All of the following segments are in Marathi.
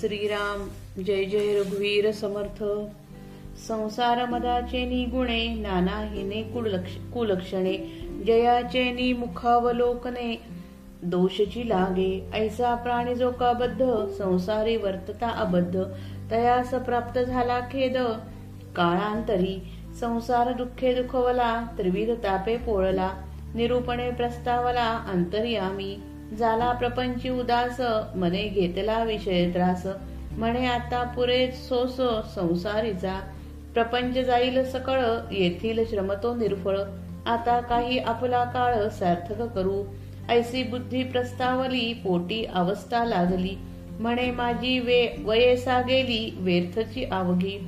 श्रीराम जय जय रघुवीर समर्थ. संसार मदाचे निगुणे नाना हिने कुलक्षणे. जयाचे निमुखावलोकने दोषची लागे. ऐसा प्राणी जो का बद्ध संसारी वर्तता अबद्ध. तयास प्राप्त झाला खेद काळांतरी. संसार दुःखे दुखवला त्रिविध तापे पोळला. निरूपणे प्रस्तावला अंतर्यामी. झाला प्रपंची उदास मने घेतला विषय त्रास. म्हणे आता पुरे सोस संसारीचा. प्रपंच जाईल सकळ येथील श्रमतो निर्फळ. आता काही आपला काळ सार्थक करू. ऐसी बुद्धी प्रस्तावली पोटी अवस्था लागली म्हणे माझी वे वयेसा गेली व्यर्थची अवघी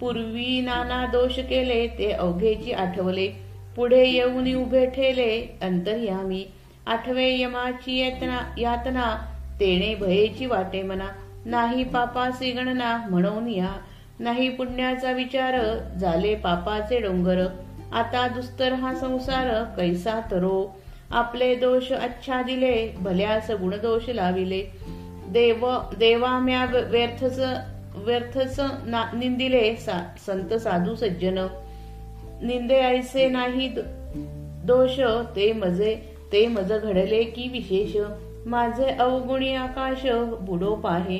पूर्वी नाना दोष केले ते अवघेची आठवले. पुढे येऊन उभे ठेले अंतर्यामी. आठवे यमाची यतना यातना तेणे भयेची वाटे मना नाही पापासी गणना म्हणून या. नाही पुण्याचा विचार झाले पापाचे डोंगर. आता दुस्तर हा संसार कैसा तरो. आपले दोष अच्छा दिले भल्यास गुणदोष लाविले. देव देवा म्या व्यर्थच व्यर्थच निंदिले संत साधू सज्जन. निंदे ऐसे नाही दोष ते मजे. ते मज घडले की विशेष. माझे अवगुणी आकाश बुडो पाहे.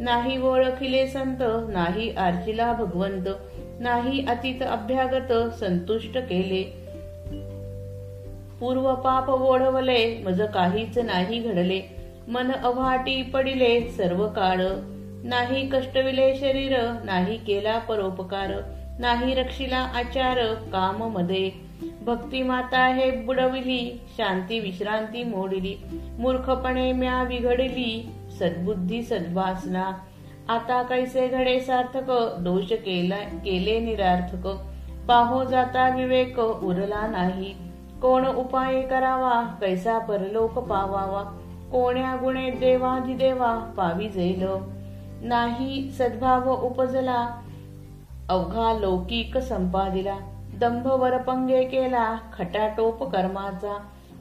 नाही ओळखिले संत नाही आर्चिला भगवंत. नाही अतीत अभ्यागत संतुष्ट केले. पूर्व पाप ओढवले मज काहीच नाही घडले. मन अव्हाटी पडिले सर्व काळ. नाही कष्टविले शरीर नाही केला परोपकार. नाही रक्षिला आचार काममध्ये भक्ती माता हे बुडविली शांती विश्रांती मोडली मूर्खपणे म्या बिघडली सद्बुद्धी सद्वासना. आता कैसे घडे सार्थक? दोष केला केले निरार्थक. पाहो जाता विवेक उरला नाही. कोण उपाय करावा? कैसा परलोक पावावा? कोण्या गुणे देवाधिदेवा? पावी जेल. नाही सद्भाव उपजला अवघा लौकिक संपादिला. दंभवर पंगे केला खटाटोप कर्माचा.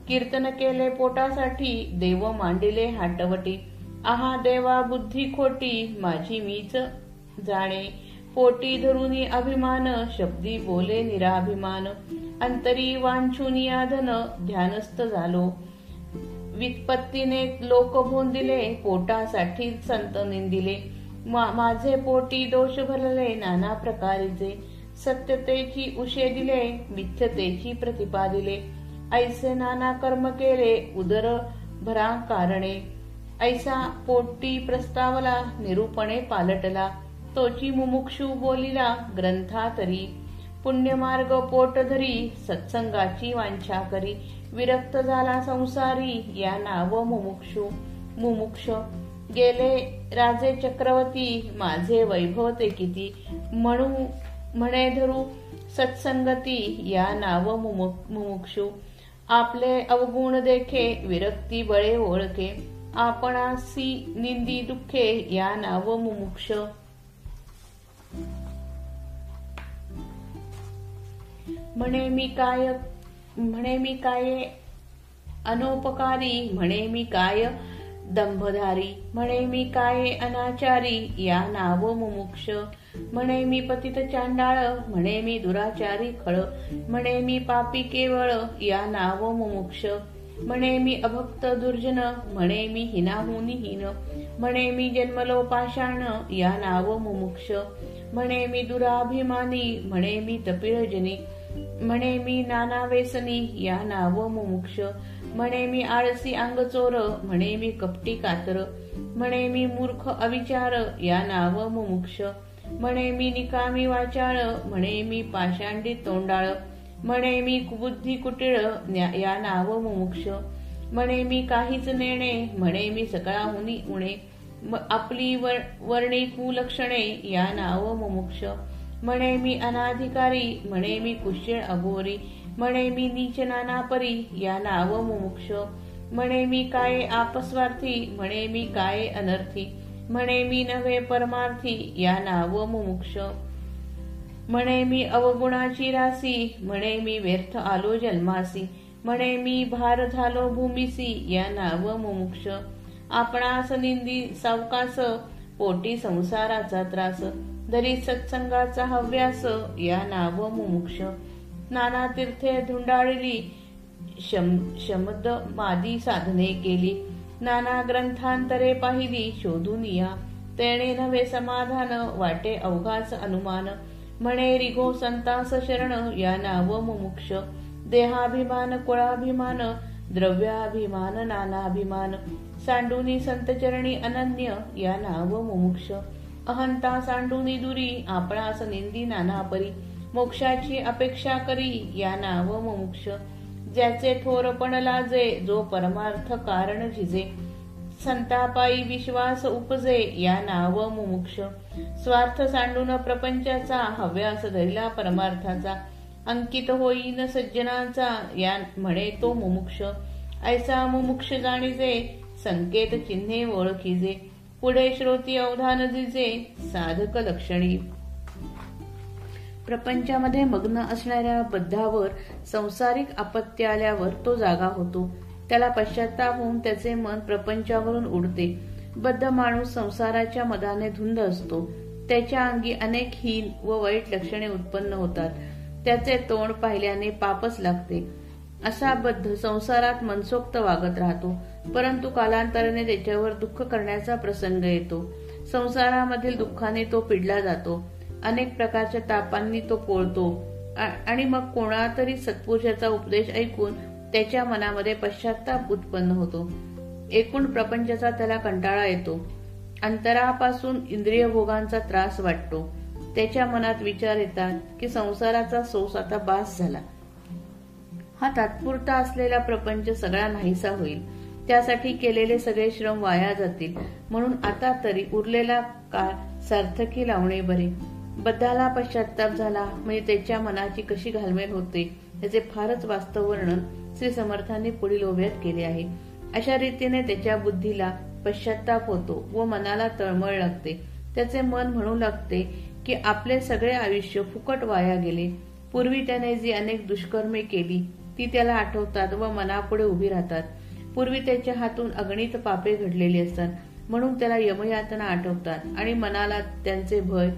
कीर्तन केले पोटासाठी देव मांडिले हाटवटी. आहा देवा बुद्धी खोटी माझी मीच जाणे. पोटी धरुनी अभिमान शब्दी बोले निराभिमान. अंतरी वांछुनी धन ध्यानस्थ झालो. वित्पत्तीने लोक दिले पोटासाठी संत निंदिले. मा, माझे पोटी दोष भरले नाना प्रकारेचे. सत्यतेची उशे दिले मिथ्यतेची प्रतिपा दिले ऐसे नाना कर्म केले उदर भरा कारणे. ऐसा पोटी प्रस्तावला निरूपणे पालटला. तोची मुमुक्षु बोलिला ग्रंथा तरी. पुण्यमार्ग पोट धरी सत्संगाची वांछा करी. विरक्त झाला संसारी या नाव मुमुक्षु. मुमुक्ष गेले राजे चक्रवर्ती माझे वैभव ते किती? म्हणू म्हणे धरू सत्संगती या नाव मुमुक्षु. आपले अवगुण देखे विरक्ती बळे ओळखे. आपणासी निंदी दुःखे या नाव मुमुक्ष. म्हणे मी काय म्हणे मी काय अनोपकारी म्हणे मी काय दंभधारी म्हणे मी काय अनाचारी या नाव मुमुक्ष. म्हणे मी पतित चांडाळ म्हणे मी दुराचारी खळ म्हणे मी पापी केवळ या नाव मुमुक्ष म्हणे मी अभक्त दुर्जन म्हणे मी हिनाहुनी हिन म्हणे मी जन्मलो पाषाण या नाव मुमुक्ष म्हणे मी दुराभिमानी म्हणे मी तपिळजनी म्हणे मी नाना वेसनी या नाव मुमुक्ष म्हणे मी आळसी अंगचोर म्हणे मी कपटी कातर म्हणे मी मूर्ख अविचार या नाव मुमुक्ष म्हणे मी निकामी वाचाळ म्हणे मी पाषांडी तोंडाळ म्हणे मी बुद्धी कुटिळ या नाव मुमुक्ष म्हणे मी काहीच नेणे म्हणे मी सकळाहुनी उणे आपली वर्णी कुलक्षणे या नाव मुमुक्ष म्हणे मी अनाधिकारी म्हणे मी कुशळ अघोरी म्हणे मी नीच नानापरी या नाव मुमुक्ष म्हणे मी काय आपस्वार्थी म्हणे मी काय अनर्थी म्हणे मी नव्हे परमार्थी या नाव मुमुक्ष. म्हणे मी अवगुणाची रासी म्हणे मी व्यर्थ आलो जन्मासी. म्हणे मी भार झालो भूमिसी. या नाव मुमुक्ष. आपणास निंदी सावकास. पोटी संसाराचा त्रास. दरी सत्संगाचा हव्यास. या नाव मुमुक्ष. नाना तीर्थे धुंडाळली. शम शमद मादी साधने केली. नाना ग्रंथांतरे पाहिली शोधून या. तेणे नवे समाधान वाटे अवघाच अनुमान. म्हणे रिगो संतास शरण या नाव मुमुक्ष. देहाभिमान कुळाभिमान द्रव्याभिमान नानाभिमान. सांडुनी संतचरणी अनन्य या नाव मुमुक्ष. अहंता सांडुनी दुरी आपणास निंदी नानापरी. मोक्षाची अपेक्षा करी या नाव मुमुक्ष. ज्याचे थोरपण लाजे जो परमार्थ कारण झिजे. संतापाई विश्वास उपजे या नाव मुमुक्ष. स्वार्थ सांडून प्रपंचाचा हव्यास धरिला परमार्थाचा. अंकित होईन सज्जनाचा या म्हणे तो मुमुक्ष. ऐसा मुमुक्ष जाणीजे संकेत चिन्हे ओळखीजे. पुढे श्रोती अवधान दिजे साधक लक्षणी. प्रपंचामध्ये मग्न असणाऱ्या बद्धावर संसारिक आपत्ती आल्यावर तो जागा होतो. त्याला पश्चाताप होऊन त्याचे मन प्रपंचावरून उडते. बद्ध माणूस संसाराच्या मदाने धुंद असतो. त्याच्या अंगी अनेक हीन व वाईट लक्षणे उत्पन्न होतात. त्याचे तोंड पाहिल्याने पापच लागते. असा बद्ध संसारात मनसोक्त वागत राहतो. परंतु कालांतराने त्याच्यावर दुःख करण्याचा प्रसंग येतो. संसारामधील दुःखाने तो पिडला जातो. अनेक प्रकारच्या तापांनी तो पोळतो आणि मग कोणातरी सत्पुरुषाचा उपदेश ऐकून त्याच्या मनामध्ये पश्चाताप उत्पन्न होतो. एकूण प्रपंचाचा त्याला कंटाळा येतो. अंतरापासून इंद्रिय भोगांचा त्रास वाटतो. त्याच्या मनात विचार येतात की संसाराचा सोस आता बास झाला. हा तात्पुरता असलेला प्रपंच सगळा नाहीसा होईल. त्यासाठी केलेले सगळे श्रम वाया जातील. म्हणून आता तरी उरलेला काळ सार्थकी लावणे बरे. बद्धाला पश्चाताप झाला. म्हणजे त्याच्या मनाची कशी घालमेल होते याचे फारच वास्तव वर्णन श्री समर्थांनी पुढील ओव्यात केले आहे. अशा रीतीने त्याच्या बुद्धीला पश्चाताप होतो व मनाला तळमळ लागते. त्याचे मन म्हणू लागते की आपले सगळे आयुष्य फुकट वाया गेले. पूर्वी त्याने जी अनेक दुष्कर्मे केली ती त्याला आठवतात व मनापुढे उभी राहतात. पूर्वी त्याच्या हातून अगणित पापे घडलेली असतात. म्हणून त्याला यमयातना आठवतात आणि मनाला त्यांचे भय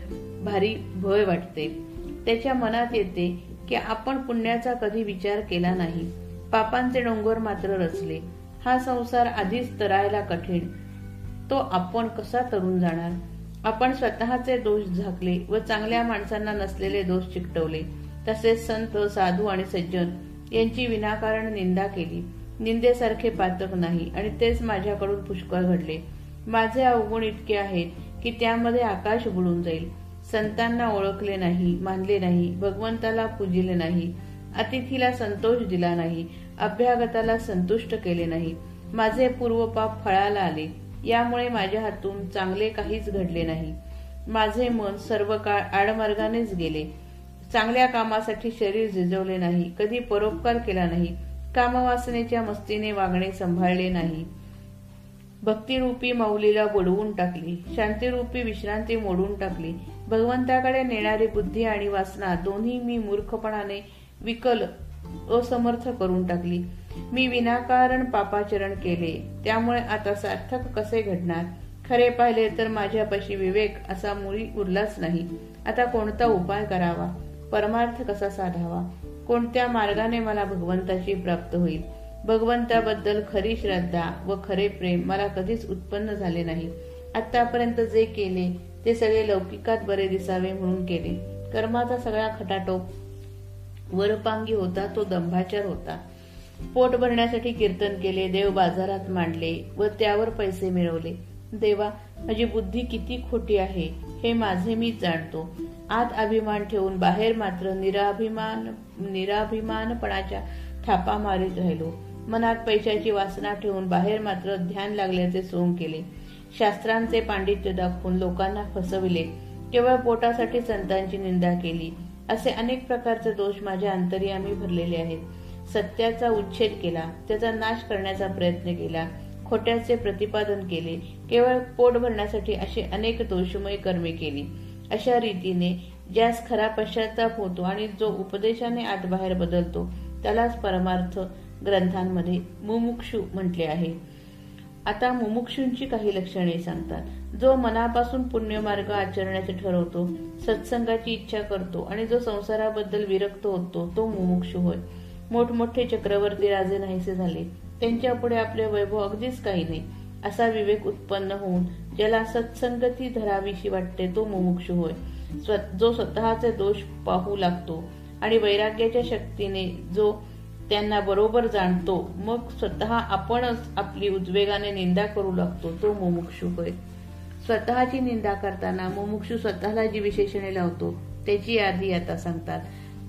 भारी भय वाटते. त्याच्या मनात येते की आपण पुण्याचा कधी विचार केला नाही. पापांचे डोंगर मात्र रचले. हा संसार आधीच तरायला कठीण. तो आपण कसा तरुण जाणार? आपण स्वतःचे दोष झाकले व चांगल्या माणसांना नसलेले दोष चिकटवले. तसेच संत साधू आणि सज्जन यांची विनाकारण निंदा केली. निंदेसारखे पातक नाही आणि तेच माझ्याकडून पुष्कळ घडले. माझे अवगुण इतके आहेत की त्यामध्ये आकाश बुडून जाईल. संतांना ओळखले नाही मानले नाही भगवंताला पूजिले नाही अतिथीला संतोष दिला नाही अभ्यागताला संतुष्ट केले नाही. माझे पूर्वपाप फळाला आले यामुळे माझ्या हातून चांगले काहीच घडले नाही. माझे मन सर्व काळ आडमार्गानेच गेले. चांगल्या कामासाठी शरीर झिजवले नाही कधी परोपकार केला नाही कामवासनेच्या मस्तीने वागणे सांभाळले नाही. भक्तिरूपी माऊलीला बुडवून टाकली शांतीरूपी विश्रांती मोडून टाकली. भगवंताकडे नेणारी बुद्धी आणि वासना दोन्ही मी मूर्खपणाने विकल असमर्थ करून टाकली. मी विनाकारण पापाचरण केले त्यामुळे आता सार्थक कसे घडणार? खरे पाहिले तर माझ्यापाशी विवेक असा मुळी उरलाच नाही. आता कोणता उपाय करावा? परमार्थ कसा साधावा? कोणत्या मार्गाने मला भगवंताची प्राप्त होईल? भगवंताबद्दल खरी श्रद्धा व खरे प्रेम मला कधीच उत्पन्न झाले नाही. आतापर्यंत जे केले ते सगळे लौकिकात बरे दिसावे म्हणून केले. कर्माचा सगळा खटाटोप वरपांगी होता तो दंभाचार होता. पोट भरण्यासाठी कीर्तन केले देव बाजारात मांडले व त्यावर पैसे मिळवले. देवा माझी बुद्धी किती खोटी आहे हे माझे मीच जाणतो. आत अभिमान ठेवून बाहेर मात्र निराभिमान निराभिमानपणाच्या थापा मारीत राहिलो. मनात पैशाची वासना ठेवून बाहेर मात्र ध्यान लागल्याचे सोंग केले. शास्त्रांचे पांडित्य दाखवून लोकांना फसविले. केवळ पोटासाठी संतांची निंदा केली. असे अनेक प्रकारचे दोष माझ्या अंतर्यामी भरलेले आहेत. सत्याचा उच्छेद केला. त्याचा नाश करण्याचा प्रयत्न केला. खोट्याचे प्रतिपादन केले. केवळ पोट भरण्यासाठी अशी अनेक दोषमय कर्मे केली. अशा रीतीने ज्यास खरा पश्चाताप होतो आणि जो उपदेशाने आत बाहेर बदलतो त्यालाच परमार्थ ग्रंथांमध्ये मुमुक्षु म्हटले आहे. आता मुमुक्षूंची काही लक्षणे सांगतात. जो मनापासून पुण्यमार्ग आचरण्याचे ठरवतो सत्संगाची इच्छा करतो आणि जो संसाराबद्दल विरक्त होतो तो मुमुक्षू होय. मोठमोठे चक्रवर्ती राजे नाहीसे झाले. त्यांच्या पुढे आपले वैभव अगदीच काही नाही. असा विवेक उत्पन्न होऊन ज्याला सत्संगती धरावीशी वाटते तो मुमुक्षू होय. जो स्वतःचे दोष पाहू लागतो आणि वैराग्याच्या शक्तीने जो त्यांना बरोबर जाणतो. मग स्वतः आपणच आपली उद्वेगाने निंदा करू लागतो तो मुमुक्षू होय. स्वतःची निंदा करताना मुमुक्षू स्वतःला जी विशेषणे लावतो त्याची यादी आता सांगतात.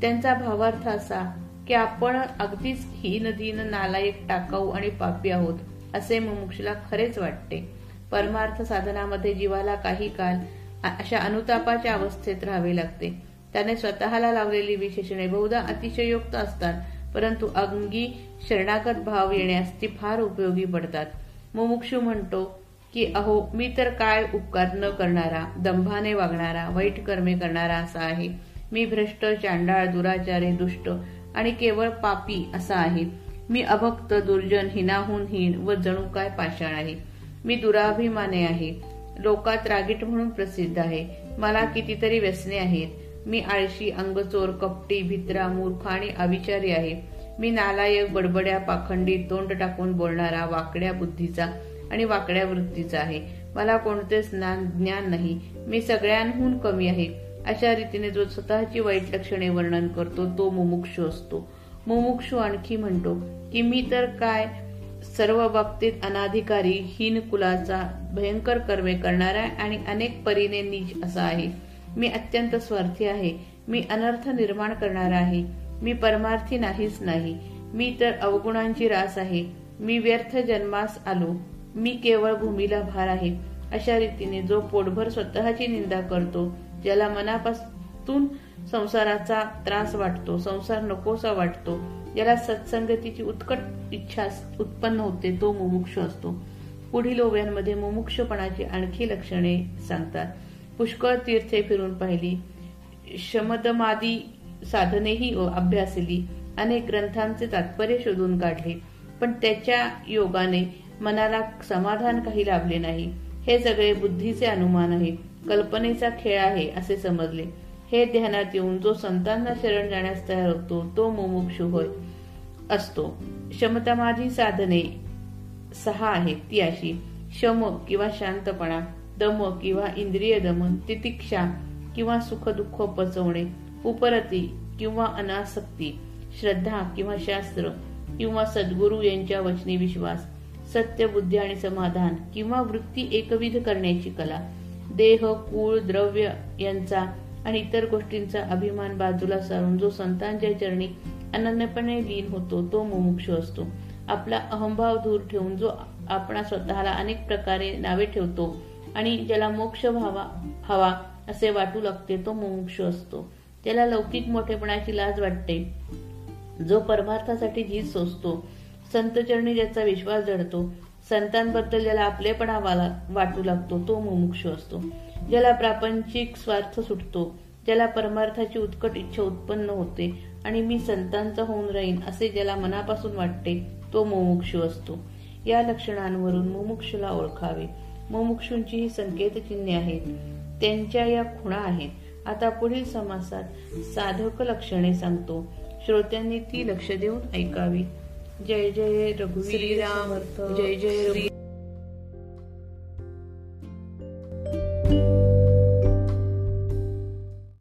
त्यांचा भावार्थ असा की आपण अगदीच ही नदीन नालायक टाकाऊ आणि पापी आहोत असे मुमुक्षूला खरेच वाटते. परमार्थ साधनामध्ये जीवाला काही काल अशा अनुतापाच्या अवस्थेत राहावे लागते. त्याने स्वतःला लावलेली विशेषणे बहुधा अतिशयोक्त असतात. परंतु अंगी शरणागत भाव येण्यास ती फार उपयोगी पडतात. मुमुक्षू म्हणतो की अहो मी तर काय उपकार न करणारा दंभाने वागणारा वाईट कर्मे करणारा असा आहे. मी भ्रष्ट चांडाळ दुराचारे दुष्ट आणि केवळ पापी असा आहे. मी अभक्त दुर्जन हिनाहून हीन व जणू काय पाषाण आहे? मी दुराभिमाने आहे. लोकात रागीट म्हणून प्रसिद्ध आहे. मला कितीतरी व्यसने आहेत. मी आळशी अंगचोर कपटी भित्रा मूर्ख आणि अविचारी आहे. मी नालायक बडबड्या पाखंडी तोंड टाकून बोलणारा वाकड्या बुद्धीचा आणि वाकड्या वृत्तीचा आहे. मला कोणतेच ज्ञान नाही. मी सगळ्यांहून कमी आहे. अशा रीतीने जो स्वतःची वाईट लक्षणे वर्णन करतो तो मुमुक्षू असतो. मुमुक्षू आणखी म्हणतो की मी तर काय सर्व बाबतीत अनाधिकारी हीन कुलाचा भयंकर कर्मे करणारा आणि अनेक परीने नीच असा आहे. मी अत्यंत स्वार्थी आहे. मी अनर्थ निर्माण करणार आहे. मी परमार्थी नाहीच नाही. मी तर अवगुणांची रास आहे. मी व्यर्थ जन्मास आलो. मी केवळ भूमीला भार आहे. अशा रीतीने जो पोटभर स्वतःची निंदा करतो ज्याला मनापासून संसाराचा त्रास वाटतो संसार नकोसा वाटतो ज्याला सत्संगतीची उत्कट इच्छा उत्पन्न होते तो मुमुक्ष असतो. पुढील ओव्यांमध्ये मुमुक्षपणाची आणखी लक्षणे सांगतात. पुष्कळ तीर्थे फिरून पाहिली. शमदमादी साधनेही अभ्यासली. अनेक ग्रंथांचे तात्पर्य शोधून काढले. पण त्याच्या योगाने मनाला समाधान काही लाभले नाही. हे सगळे बुद्धीचे अनुमान आहे. कल्पनेचा खेळ आहे असे समजले. हे ध्यानात येऊन जो संतांना शरण जाण्यास तयार होतो तो मुमुक्षु होय असतो. क्षमतामाधी साधने सहा आहेत ती अशी शम किंवा शांतपणा. दम किंवा इंद्रिय दमन तितिक्षा किंवा सुख दुःख पचवणे उपरती किंवा अनासक्ती श्रद्धा किंवा शास्त्र किंवा सद्गुरु यांच्या वचनी विश्वास सत्य बुद्धी आणि समाधान किंवा वृत्ती एकविध करण्याची कला देह कुळ द्रव्य यांचा आणि इतर गोष्टींचा अभिमान बाजूला सारून जो संतांच्या चरणी अनन्यपणे लीन होतो तो मुमुक्ष असतो. आपला अहंभाव दूर ठेवून जो आपणा स्वतःला अनेक प्रकारे नावे ठेवतो आणि ज्याला मोक्ष व्हावा हवा असे वाटू लागते तो मोक्ष असतो. त्याला लौकिक मोठेपणाची लाज वाटते. जो परमार्थासाठी जीत सोसतो संतचरणी ज्याचा विश्वास जडतो संतांबद्दल ज्याला आपलेपणा वाटू लागतो तो मुमुक्ष असतो. ज्याला प्रापंचिक स्वार्थ सुटतो ज्याला परमार्थाची उत्कट इच्छा उत्पन्न होते आणि मी संतांचा होऊन राहीन असे ज्याला मनापासून वाटते तो मोमुक्षू असतो. या लक्षणांवरून मुमुक्षला ओळखावे. मुमुक्षूंची ही संकेत चिन्हे आहेत. त्यांच्या या खुणा आहेत. आता पुढील समासात साधक लक्षणे सांगतो. श्रोत्यांनी ती लक्ष देऊन ऐकावी. जय जय रघुवीर. जय जय